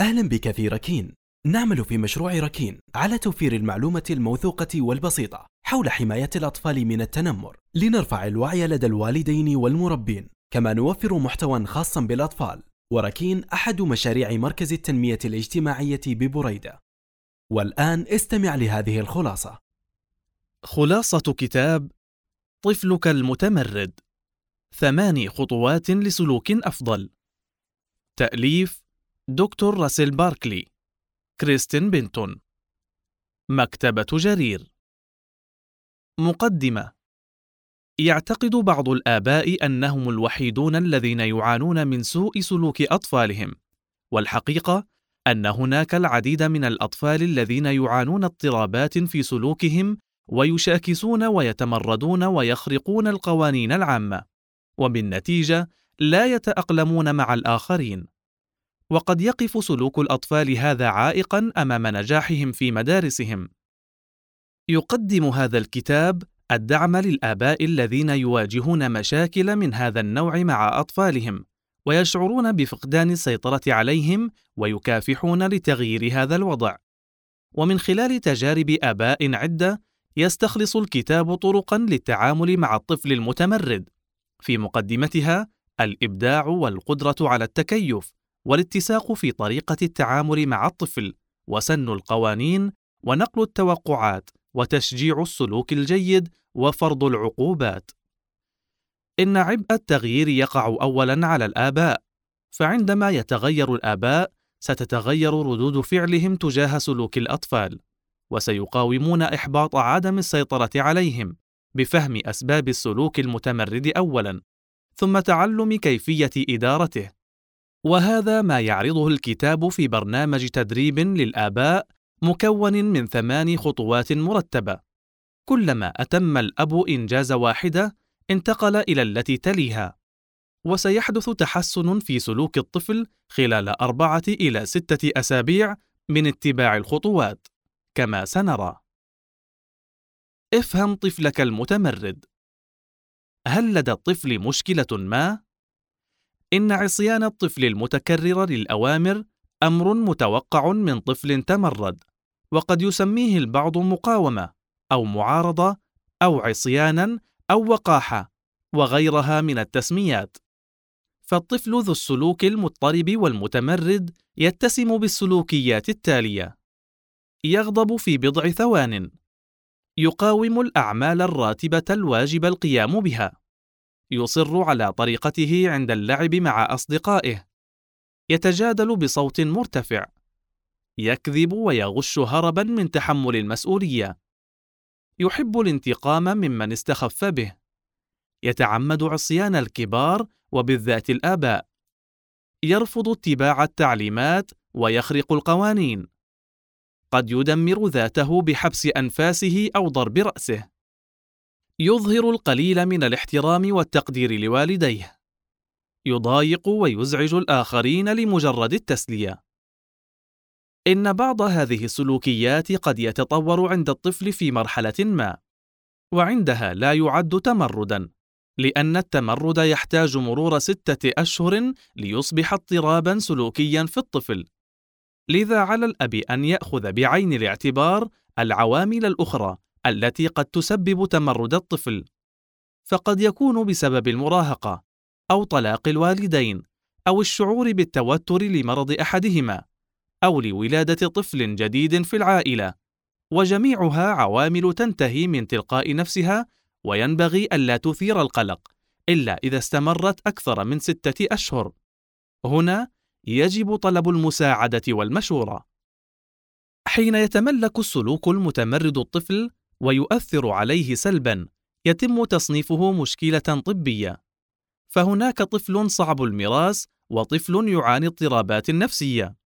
أهلا بك في ركين. نعمل في مشروع ركين على توفير المعلومة الموثوقة والبسيطة حول حماية الأطفال من التنمر. لنرفع الوعي لدى الوالدين والمربين. كما نوفر محتوى خاصا بالأطفال. وركين أحد مشاريع مركز التنمية الاجتماعية ببريدة. والآن استمع لهذه الخلاصة. خلاصة كتاب طفلك المتمرد. ثماني خطوات لسلوك أفضل. تأليف دكتور راسل باركلي كريستين بنتون مكتبة جرير. مقدمة يعتقد بعض الآباء أنهم الوحيدون الذين يعانون من سوء سلوك أطفالهم والحقيقة أن هناك العديد من الأطفال الذين يعانون اضطرابات في سلوكهم ويشاكسون ويتمردون ويخرقون القوانين العامة وبالنتيجة لا يتأقلمون مع الآخرين. وقد يقف سلوك الأطفال هذا عائقا أمام نجاحهم في مدارسهم. يقدم هذا الكتاب الدعم للآباء الذين يواجهون مشاكل من هذا النوع مع أطفالهم ويشعرون بفقدان السيطرة عليهم ويكافحون لتغيير هذا الوضع. ومن خلال تجارب آباء عدة يستخلص الكتاب طرقا للتعامل مع الطفل المتمرد. في مقدمتها الإبداع والقدرة على التكيف. والاتساق في طريقة التعامل مع الطفل وسن القوانين ونقل التوقعات وتشجيع السلوك الجيد وفرض العقوبات. إن عبء التغيير يقع اولا على الآباء فعندما يتغير الآباء ستتغير ردود فعلهم تجاه سلوك الأطفال وسيقاومون إحباط عدم السيطرة عليهم بفهم أسباب السلوك المتمرد اولا ثم تعلم كيفية إدارته. وهذا ما يعرضه الكتاب في برنامج تدريب للآباء مكون من ثمان خطوات مرتبة. كلما أتم الأب إنجاز واحدة انتقل إلى التي تليها. وسيحدث تحسن في سلوك الطفل خلال أربعة إلى ستة أسابيع من اتباع الخطوات كما سنرى. افهم طفلك المتمرد. هل لدى الطفل مشكلة ما؟ إن عصيان الطفل المتكرر للأوامر أمر متوقع من طفل تمرد وقد يسميه البعض مقاومة أو معارضة أو عصيانا أو وقاحة وغيرها من التسميات. فالطفل ذو السلوك المضطرب والمتمرد يتسم بالسلوكيات التالية. يغضب في بضع ثوان. يقاوم الأعمال الراتبة الواجب القيام بها. يصر على طريقته عند اللعب مع أصدقائه. يتجادل بصوت مرتفع. يكذب ويغش هربا من تحمل المسؤولية. يحب الانتقام ممن استخف به. يتعمد عصيان الكبار وبالذات الآباء. يرفض اتباع التعليمات ويخرق القوانين. قد يدمر ذاته بحبس أنفاسه أو ضرب رأسه. يظهر القليل من الاحترام والتقدير لوالديه. يضايق ويزعج الآخرين لمجرد التسلية. إن بعض هذه السلوكيات قد يتطور عند الطفل في مرحلة ما وعندها لا يعد تمردا لأن التمرد يحتاج مرور ستة أشهر ليصبح اضطرابا سلوكيا في الطفل. لذا على الأب أن يأخذ بعين الاعتبار العوامل الأخرى التي قد تسبب تمرد الطفل فقد يكون بسبب المراهقة أو طلاق الوالدين أو الشعور بالتوتر لمرض أحدهما أو لولادة طفل جديد في العائلة وجميعها عوامل تنتهي من تلقاء نفسها وينبغي ألا تثير القلق إلا إذا استمرت أكثر من ستة أشهر. هنا يجب طلب المساعدة والمشورة. حين يتملك السلوك المتمرد الطفل ويؤثر عليه سلبا يتم تصنيفه مشكلة طبية. فهناك طفل صعب المراس وطفل يعاني اضطرابات نفسية.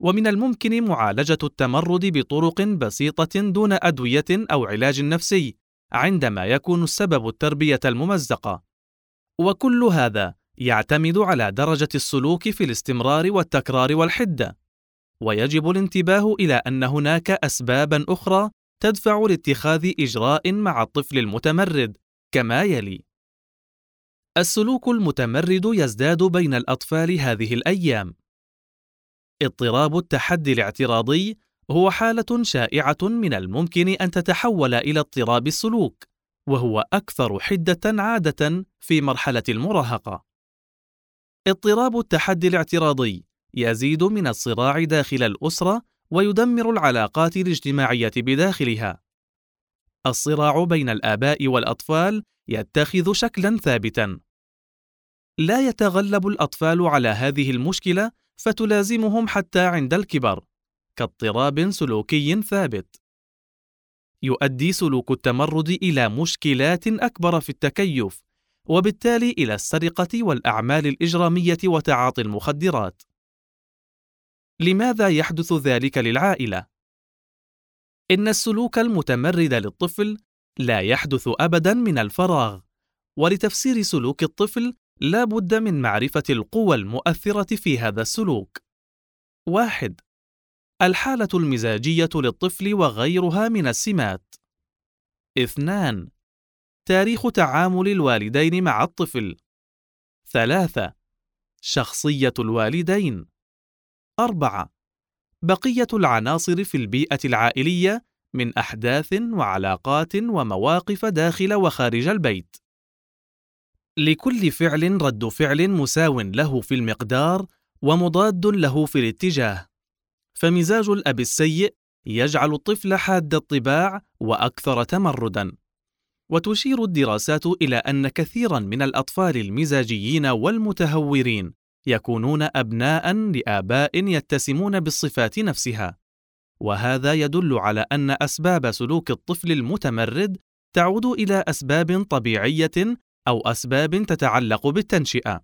ومن الممكن معالجة التمرد بطرق بسيطة دون أدوية أو علاج نفسي عندما يكون السبب التربية الممزقة. وكل هذا يعتمد على درجة السلوك في الاستمرار والتكرار والحدة. ويجب الانتباه إلى أن هناك اسبابا أخرى تدفع لاتخاذ إجراء مع الطفل المتمرد كما يلي السلوك المتمرد يزداد بين الأطفال هذه الأيام اضطراب التحدي الاعتراضي هو حالة شائعة من الممكن أن تتحول إلى اضطراب السلوك، وهو أكثر حدة عادة في مرحلة المراهقة. اضطراب التحدي الاعتراضي يزيد من الصراع داخل الأسرة ويدمر العلاقات الاجتماعية بداخلها. الصراع بين الآباء والأطفال يتخذ شكلا ثابتا. لا يتغلب الأطفال على هذه المشكلة فتلازمهم حتى عند الكبر، كاضطراب سلوكي ثابت. يؤدي سلوك التمرد إلى مشكلات أكبر في التكيف، وبالتالي إلى السرقة والأعمال الإجرامية وتعاطي المخدرات. لماذا يحدث ذلك للعائلة؟ إن السلوك المتمرد للطفل لا يحدث أبدا من الفراغ، ولتفسير سلوك الطفل لا بد من معرفة القوى المؤثرة في هذا السلوك. واحد الحالة المزاجية للطفل وغيرها من السمات. اثنان تاريخ تعامل الوالدين مع الطفل. ثلاثة شخصية الوالدين. أربعة بقية العناصر في البيئة العائلية من أحداث وعلاقات ومواقف داخل وخارج البيت. لكل فعل رد فعل مساو له في المقدار ومضاد له في الاتجاه. فمزاج الأب السيء يجعل الطفل حاد الطباع وأكثر تمردا. وتشير الدراسات إلى أن كثيرا من الأطفال المزاجيين والمتهورين يكونون أبناء لآباء يتسمون بالصفات نفسها. وهذا يدل على أن أسباب سلوك الطفل المتمرد تعود إلى أسباب طبيعية أو أسباب تتعلق بالتنشئة.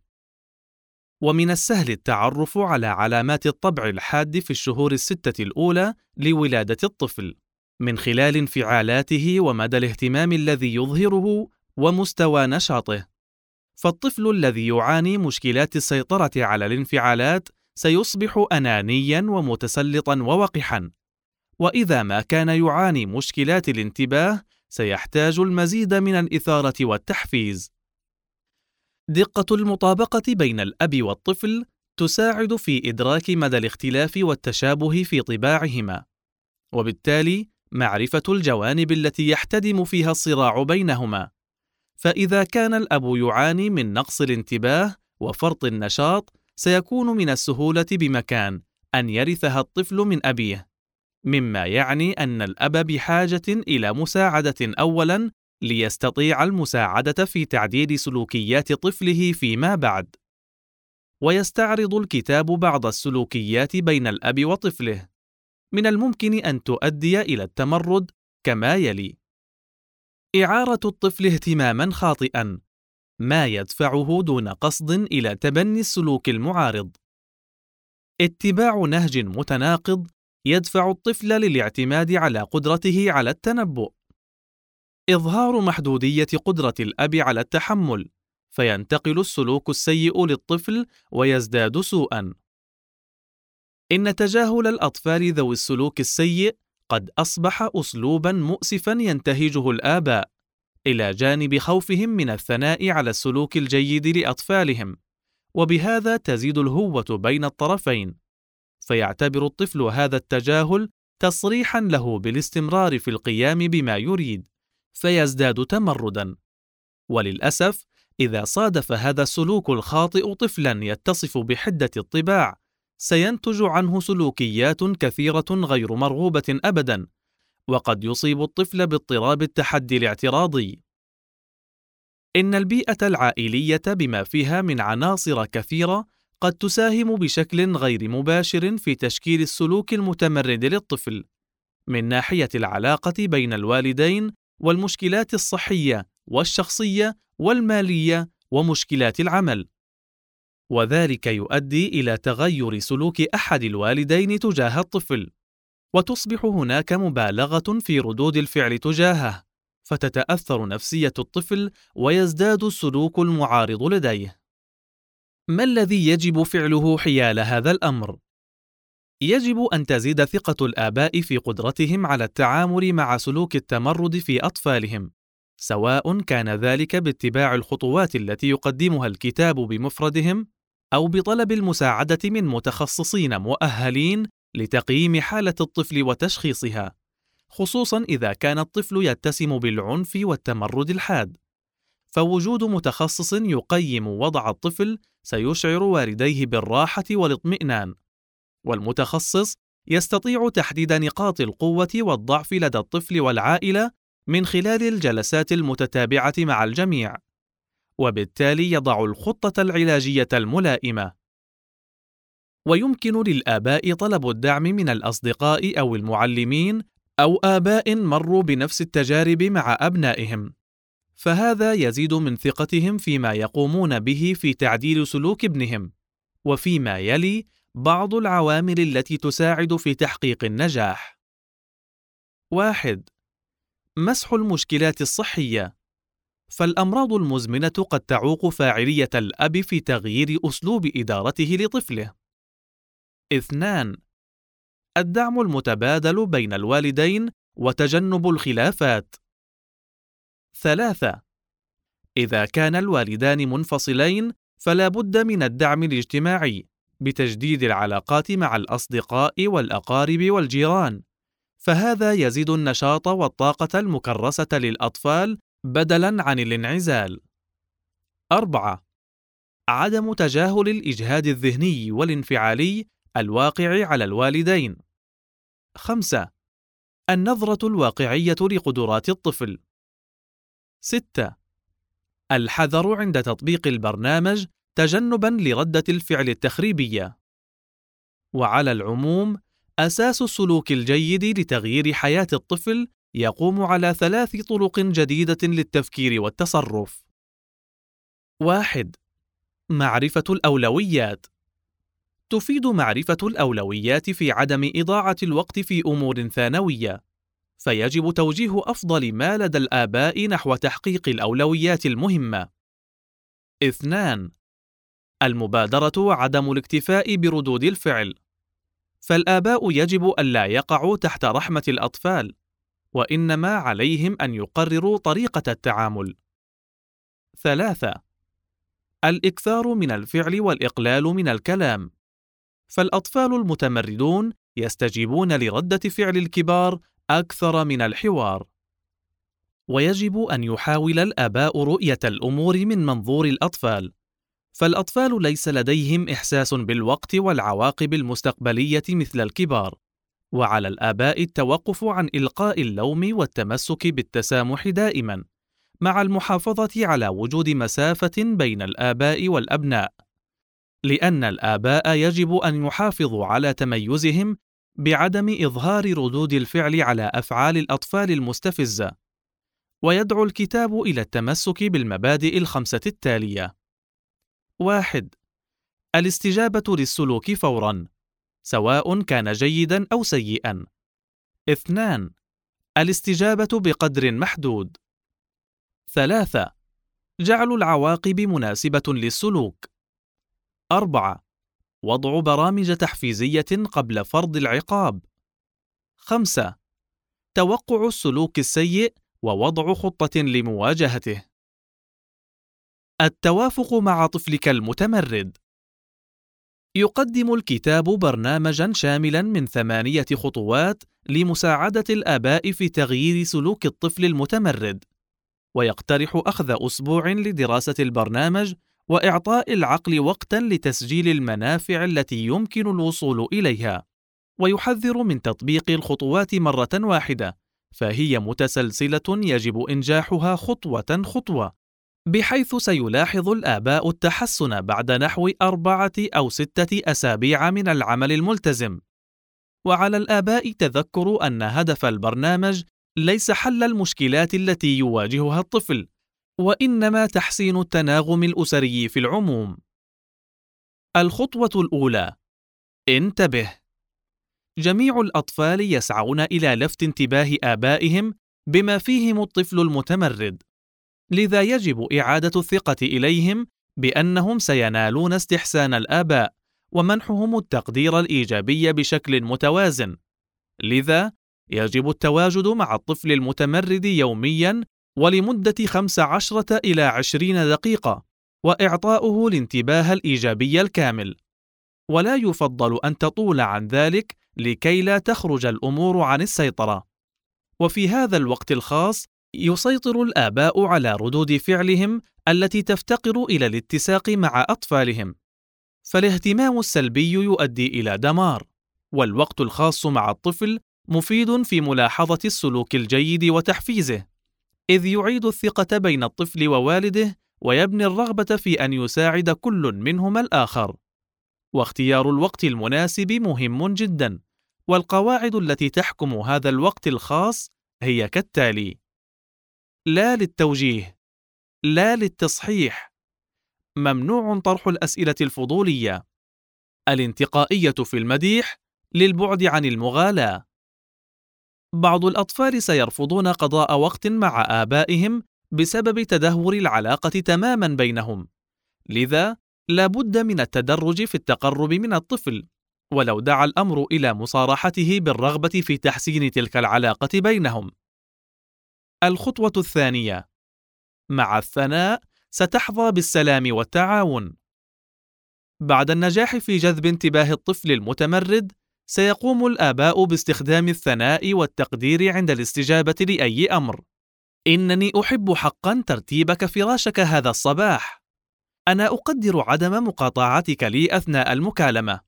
ومن السهل التعرف على علامات الطبع الحاد في الشهور الستة الأولى لولادة الطفل، من خلال انفعالاته ومدى الاهتمام الذي يظهره ومستوى نشاطه. فالطفل الذي يعاني مشكلات السيطرة على الانفعالات سيصبح أنانيًا ومتسلطًا ووقحًا، وإذا ما كان يعاني مشكلات الانتباه سيحتاج المزيد من الإثارة والتحفيز. دقة المطابقة بين الأب والطفل تساعد في إدراك مدى الاختلاف والتشابه في طباعهما، وبالتالي معرفة الجوانب التي يحتدم فيها الصراع بينهما. فإذا كان الأب يعاني من نقص الانتباه وفرط النشاط، سيكون من السهولة بمكان أن يرثها الطفل من أبيه، مما يعني أن الأب بحاجة إلى مساعدة أولاً ليستطيع المساعدة في تعديل سلوكيات طفله فيما بعد. ويستعرض الكتاب بعض السلوكيات بين الأب وطفله. من الممكن أن تؤدي إلى التمرد كما يلي: إعارة الطفل اهتماما خاطئا، ما يدفعه دون قصد إلى تبني السلوك المعارض. اتباع نهج متناقض يدفع الطفل للاعتماد على قدرته على التنبؤ. إظهار محدودية قدرة الأب على التحمل، فينتقل السلوك السيء للطفل ويزداد سوءًا. إن تجاهل الأطفال ذوي السلوك السيء قد أصبح أسلوبًا مؤسفًا ينتهجه الآباء، إلى جانب خوفهم من الثناء على السلوك الجيد لأطفالهم، وبهذا تزيد الهوة بين الطرفين، فيعتبر الطفل هذا التجاهل تصريحًا له بالاستمرار في القيام بما يريد، فيزداد تمردا. وللأسف إذا صادف هذا السلوك الخاطئ طفلا يتصف بحدة الطباع سينتج عنه سلوكيات كثيرة غير مرغوبة ابدا وقد يصيب الطفل باضطراب التحدي الاعتراضي. إن البيئة العائلية بما فيها من عناصر كثيرة قد تساهم بشكل غير مباشر في تشكيل السلوك المتمرد للطفل من ناحية العلاقة بين الوالدين والمشكلات الصحية والشخصية والمالية ومشكلات العمل. وذلك يؤدي إلى تغير سلوك أحد الوالدين تجاه الطفل. وتصبح هناك مبالغة في ردود الفعل تجاهه فتتأثر نفسية الطفل ويزداد السلوك المعارض لديه. ما الذي يجب فعله حيال هذا الأمر؟ يجب أن تزيد ثقة الآباء في قدرتهم على التعامل مع سلوك التمرد في أطفالهم، سواء كان ذلك باتباع الخطوات التي يقدمها الكتاب بمفردهم أو بطلب المساعدة من متخصصين مؤهلين لتقييم حالة الطفل وتشخيصها، خصوصا إذا كان الطفل يتسم بالعنف والتمرد الحاد. فوجود متخصص يقيم وضع الطفل سيشعر والديه بالراحة والاطمئنان، والمتخصص يستطيع تحديد نقاط القوة والضعف لدى الطفل والعائلة من خلال الجلسات المتتابعة مع الجميع، وبالتالي يضع الخطة العلاجية الملائمة. ويمكن للآباء طلب الدعم من الأصدقاء أو المعلمين أو آباء مروا بنفس التجارب مع أبنائهم. فهذا يزيد من ثقتهم فيما يقومون به في تعديل سلوك ابنهم وفيما يلي بعض العوامل التي تساعد في تحقيق النجاح واحد مسح المشكلات الصحية فالأمراض المزمنة قد تعوق فاعلية الأب في تغيير أسلوب إدارته لطفله. اثنان الدعم المتبادل بين الوالدين وتجنب الخلافات. ثلاثة إذا كان الوالدان منفصلين فلا بد من الدعم الاجتماعي بتجديد العلاقات مع الأصدقاء والأقارب والجيران. فهذا يزيد النشاط والطاقة المكرسة للأطفال بدلاً عن الانعزال. أربعة: عدم تجاهل الإجهاد الذهني والانفعالي الواقع على الوالدين. خمسة: النظرة الواقعية لقدرات الطفل. 6. الحذر عند تطبيق البرنامج تجنبا لردة الفعل التخريبية. وعلى العموم، أساس السلوك الجيد لتغيير حياة الطفل يقوم على ثلاث طرق جديدة للتفكير والتصرف. واحد: معرفة الأولويات. تفيد معرفة الأولويات في عدم إضاعة الوقت في أمور ثانوية. فيجب توجيه أفضل ما لدى الآباء نحو تحقيق الأولويات المهمة اثنان المبادرة وعدم الاكتفاء بردود الفعل فالآباء يجب الا يقعوا تحت رحمة الأطفال وإنما عليهم أن يقرروا طريقة التعامل. ثلاثة الإكثار من الفعل والإقلال من الكلام. فالأطفال المتمردون يستجيبون لردة فعل الكبار أكثر من الحوار. ويجب أن يحاول الأباء رؤية الأمور من منظور الأطفال. فالأطفال ليس لديهم إحساس بالوقت والعواقب المستقبلية مثل الكبار. وعلى الآباء التوقف عن إلقاء اللوم والتمسك بالتسامح دائما مع المحافظة على وجود مسافة بين الآباء والأبناء لأن الآباء يجب أن يحافظوا على تميزهم بعدم إظهار ردود الفعل على أفعال الأطفال المستفزة، ويدعو الكتاب إلى التمسك بالمبادئ الخمسة التالية: واحد: الاستجابة للسلوك فورًا، سواء كان جيدًا أو سيئًا. اثنان: الاستجابة بقدر محدود. ثلاثة: جعل العواقب مناسبة للسلوك. أربعة: وضع برامج تحفيزية قبل فرض العقاب. 5. توقع السلوك السيء ووضع خطة لمواجهته. التوافق مع طفلك المتمرد. يقدم الكتاب برنامجا شاملا من ثمانية خطوات لمساعدة الآباء في تغيير سلوك الطفل المتمرد، ويقترح أخذ أسبوع لدراسة البرنامج وإعطاء العقل وقتا لتسجيل المنافع التي يمكن الوصول إليها. ويحذر من تطبيق الخطوات مرة واحدة فهي متسلسلة يجب إنجاحها خطوة خطوة. بحيث سيلاحظ الآباء التحسن بعد نحو أربعة أو ستة أسابيع من العمل الملتزم. وعلى الآباء تذكر أن هدف البرنامج ليس حل المشكلات التي يواجهها الطفل وإنما تحسين التناغم الأسري في العموم. الخطوة الأولى انتبه. جميع الأطفال يسعون إلى لفت انتباه آبائهم بما فيهم الطفل المتمرد. لذا يجب إعادة الثقة إليهم بأنهم سينالون استحسان الآباء ومنحهم التقدير الإيجابي بشكل متوازن. لذا يجب التواجد مع الطفل المتمرد يوميا ولمدة 15 إلى 20 دقيقة وإعطاؤه الانتباه الإيجابي الكامل. ولا يفضل أن تطول عن ذلك لكي لا تخرج الأمور عن السيطرة. وفي هذا الوقت الخاص يسيطر الآباء على ردود فعلهم التي تفتقر إلى الاتساق مع أطفالهم. فالاهتمام السلبي يؤدي إلى دمار والوقت الخاص مع الطفل مفيد في ملاحظة السلوك الجيد وتحفيزه إذ يعيد الثقة بين الطفل ووالده ويبني الرغبة في أن يساعد كل منهما الآخر. واختيار الوقت المناسب مهم جدا والقواعد التي تحكم هذا الوقت الخاص هي كالتالي لا للتوجيه لا للتصحيح. ممنوع طرح الأسئلة الفضولية. الانتقائية في المديح للبعد عن المغالاة. بعض الأطفال سيرفضون قضاء وقت مع آبائهم بسبب تدهور العلاقة تماما بينهم. لذا لا بد من التدرج في التقرب من الطفل. ولو دعا الأمر إلى مصارحته بالرغبة في تحسين تلك العلاقة بينهم. الخطوة الثانية. مع الثناء ستحظى بالسلام والتعاون. بعد النجاح في جذب انتباه الطفل المتمرد سيقوم الآباء باستخدام الثناء والتقدير عند الاستجابة لأي أمر. إنني أحب حقا ترتيبك فراشك هذا الصباح. أنا أقدر عدم مقاطعتك لي أثناء المكالمة.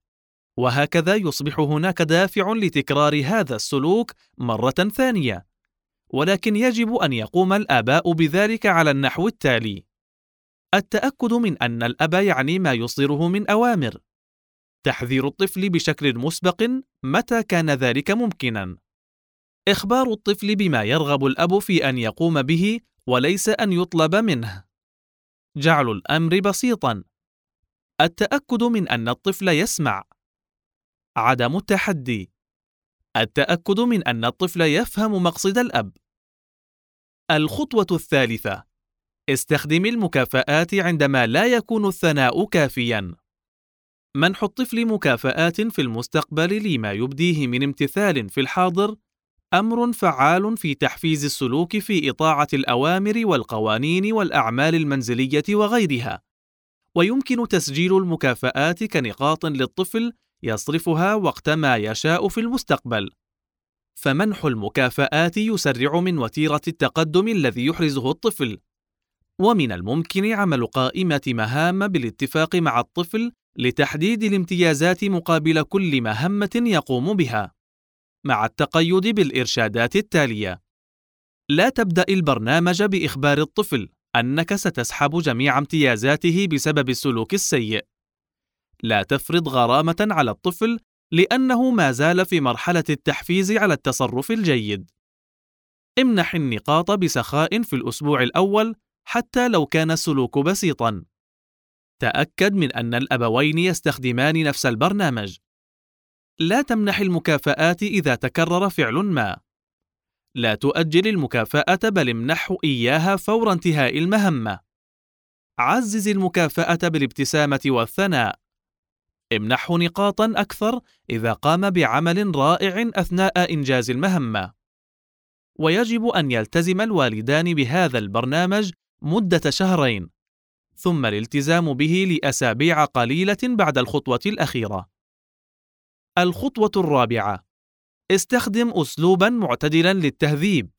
وهكذا يصبح هناك دافع لتكرار هذا السلوك مرة ثانية. ولكن يجب أن يقوم الآباء بذلك على النحو التالي. التأكد من أن الأب يعني ما يصدره من أوامر. تحذير الطفل بشكل مسبق متى كان ذلك ممكنا. إخبار الطفل بما يرغب الأب في أن يقوم به وليس أن يطلب منه. جعل الأمر بسيطا. التأكد من أن الطفل يسمع. عدم التحدي. التأكد من أن الطفل يفهم مقصد الأب. الخطوة الثالثة استخدم المكافآت عندما لا يكون الثناء كافيا. منح الطفل مكافآت في المستقبل لما يبديه من امتثال في الحاضر أمر فعال في تحفيز السلوك في إطاعة الأوامر والقوانين والأعمال المنزلية وغيرها. ويمكن تسجيل المكافآت كنقاط للطفل يصرفها وقت ما يشاء في المستقبل. فمنح المكافآت يسرع من وتيرة التقدم الذي يحرزه الطفل. ومن الممكن عمل قائمة مهام بالاتفاق مع الطفل لتحديد الامتيازات مقابل كل مهمة يقوم بها. مع التقيد بالإرشادات التالية. لا تبدأ البرنامج بإخبار الطفل أنك ستسحب جميع امتيازاته بسبب السلوك السيء. لا تفرض غرامة على الطفل لأنه ما زال في مرحلة التحفيز على التصرف الجيد امنح النقاط بسخاء في الأسبوع الأول حتى لو كان السلوك بسيطا تأكد من أن الأبوين يستخدمان نفس البرنامج لا تمنح المكافآت إذا تكرر فعل ما. لا تؤجل المكافأة بل امنحه إياها فور انتهاء المهمة. عزز المكافأة بالابتسامة والثناء. امنحه نقاطا أكثر إذا قام بعمل رائع أثناء إنجاز المهمة. ويجب أن يلتزم الوالدان بهذا البرنامج مدة شهرين، ثم الالتزام به لأسابيع قليلة بعد الخطوة الأخيرة. الخطوة الرابعة: استخدم أسلوبًا معتدلًا للتهذيب،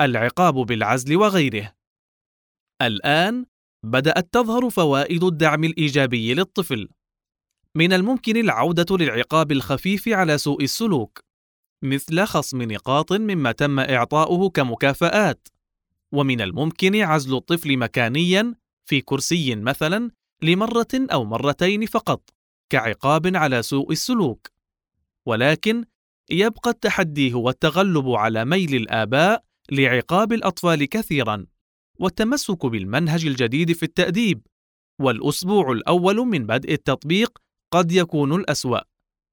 العقاب بالعزل وغيره. الآن بدأت تظهر فوائد الدعم الإيجابي للطفل. من الممكن العودة للعقاب الخفيف على سوء السلوك، مثل خصم نقاط مما تم إعطاؤه كمكافآت، ومن الممكن عزل الطفل مكانيًا في كرسي مثلًا لمرة أو مرتين فقط، كعقاب على سوء السلوك. ولكن يبقى التحدي هو التغلب على ميل الآباء لعقاب الأطفال كثيرا والتمسك بالمنهج الجديد في التأديب والأسبوع الأول من بدء التطبيق قد يكون الأسوأ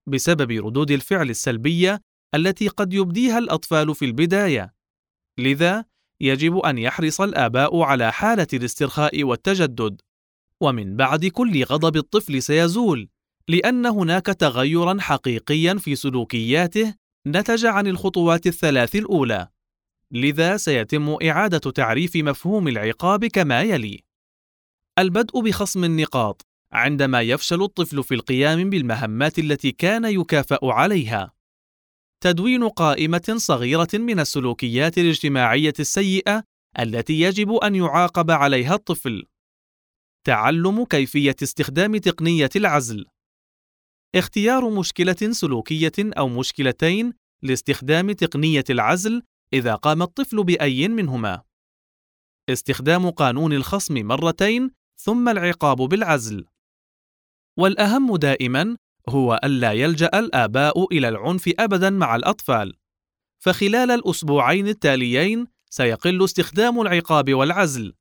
بسبب ردود الفعل السلبية التي قد يبديها الأطفال في البداية. لذا يجب أن يحرص الآباء على حالة الاسترخاء والتجدد. ومن بعد كل غضب الطفل سيزول لأن هناك تغيرا حقيقيا في سلوكياته نتج عن الخطوات الثلاث الأولى. لذا سيتم إعادة تعريف مفهوم العقاب كما يلي. البدء بخصم النقاط. عندما يفشل الطفل في القيام بالمهمات التي كان يكافأ عليها. تدوين قائمة صغيرة من السلوكيات الاجتماعية السيئة التي يجب أن يعاقب عليها الطفل. تعلم كيفية استخدام تقنية العزل. اختيار مشكلة سلوكية أو مشكلتين لاستخدام تقنية العزل إذا قام الطفل بأي منهما. استخدام قانون الخصم مرتين ثم العقاب بالعزل. والأهم دائما هو ألا يلجأ الآباء إلى العنف أبدا مع الأطفال، فخلال الأسبوعين التاليين سيقل استخدام العقاب والعزل،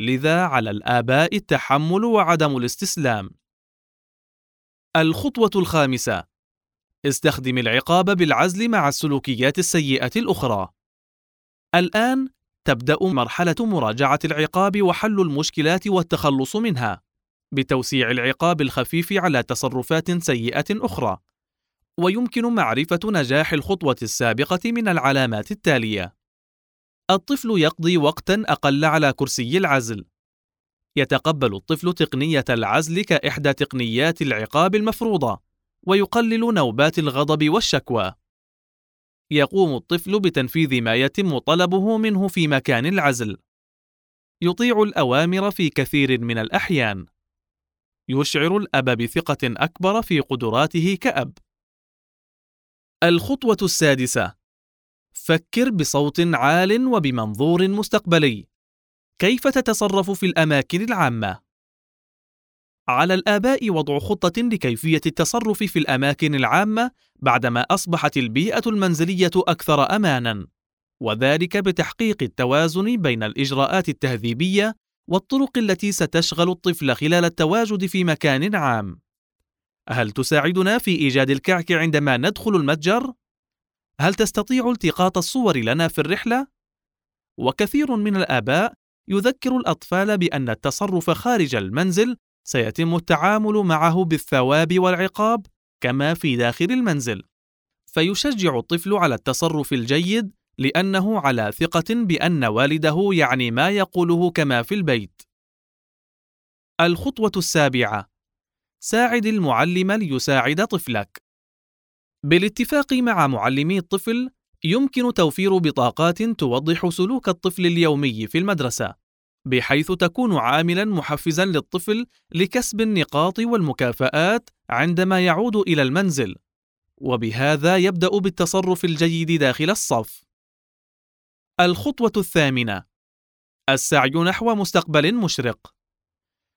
لذا على الآباء التحمل وعدم الاستسلام. الخطوة الخامسة: استخدم العقاب بالعزل مع السلوكيات السيئة الأخرى. الآن تبدأ مرحلة مراجعة العقاب وحل المشكلات والتخلص منها، بتوسيع العقاب الخفيف على تصرفات سيئة أخرى. ويمكن معرفة نجاح الخطوة السابقة من العلامات التالية: الطفل يقضي وقتا أقل على كرسي العزل. يتقبل الطفل تقنية العزل كإحدى تقنيات العقاب المفروضة، ويقلل نوبات الغضب والشكوى. يقوم الطفل بتنفيذ ما يتم طلبه منه في مكان العزل. يطيع الأوامر في كثير من الأحيان. يشعر الأب بثقة أكبر في قدراته كأب. الخطوة السادسة: فكر بصوت عال وبمنظور مستقبلي. كيف تتصرف في الأماكن العامة؟ على الآباء وضع خطة لكيفية التصرف في الأماكن العامة بعدما أصبحت البيئة المنزلية أكثر أمانًا، وذلك بتحقيق التوازن بين الإجراءات التهذيبية والطرق التي ستشغل الطفل خلال التواجد في مكان عام. هل تساعدنا في إيجاد الكعك عندما ندخل المتجر؟ هل تستطيع التقاط الصور لنا في الرحلة؟ وكثير من الآباء يذكر الأطفال بأن التصرف خارج المنزل سيتم التعامل معه بالثواب والعقاب كما في داخل المنزل فيشجع الطفل على التصرف الجيد لأنه على ثقة بأن والده يعني ما يقوله كما في البيت. الخطوة السابعة. ساعد المعلم ليساعد طفلك. بالاتفاق مع معلمي الطفل يمكن توفير بطاقات توضح سلوك الطفل اليومي في المدرسة بحيث تكون عاملا محفزا للطفل لكسب النقاط والمكافآت عندما يعود إلى المنزل، وبهذا يبدأ بالتصرف الجيد داخل الصف. الخطوة الثامنة: السعي نحو مستقبل مشرق.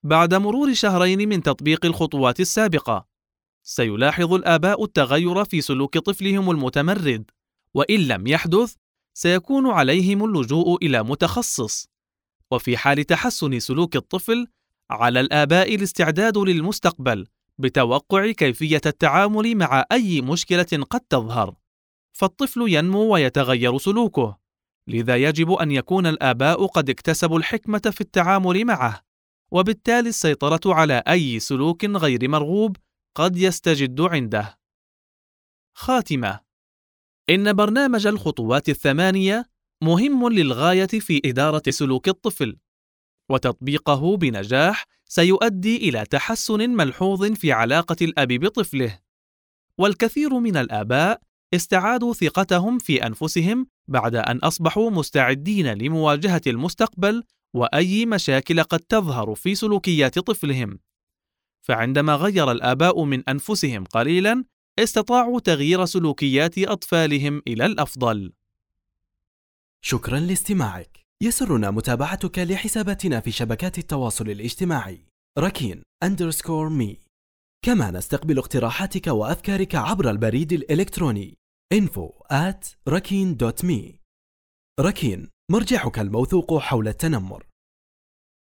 بعد مرور شهرين من تطبيق الخطوات السابقة، سيلاحظ الآباء التغير في سلوك طفلهم المتمرد، وإن لم يحدث، سيكون عليهم اللجوء إلى متخصص. وفي حال تحسن سلوك الطفل على الآباء الاستعداد للمستقبل بتوقع كيفية التعامل مع أي مشكلة قد تظهر، فالطفل ينمو ويتغير سلوكه، لذا يجب أن يكون الآباء قد اكتسبوا الحكمة في التعامل معه، وبالتالي السيطرة على أي سلوك غير مرغوب قد يستجد عنده. خاتمة: إن برنامج الخطوات الثمانية مهم للغاية في إدارة سلوك الطفل وتطبيقه بنجاح سيؤدي إلى تحسن ملحوظ في علاقة الأب بطفله والكثير من الآباء استعادوا ثقتهم في أنفسهم بعد أن أصبحوا مستعدين لمواجهة المستقبل وأي مشاكل قد تظهر في سلوكيات طفلهم. فعندما غير الآباء من أنفسهم قليلا استطاعوا تغيير سلوكيات أطفالهم إلى الأفضل. شكرا لاستماعك. يسرنا متابعتك لحساباتنا في شبكات التواصل الاجتماعي. ركين كما نستقبل اقتراحاتك وأفكارك عبر البريد الإلكتروني. Info at rakin.me ركين مرجعك الموثوق حول التنمر.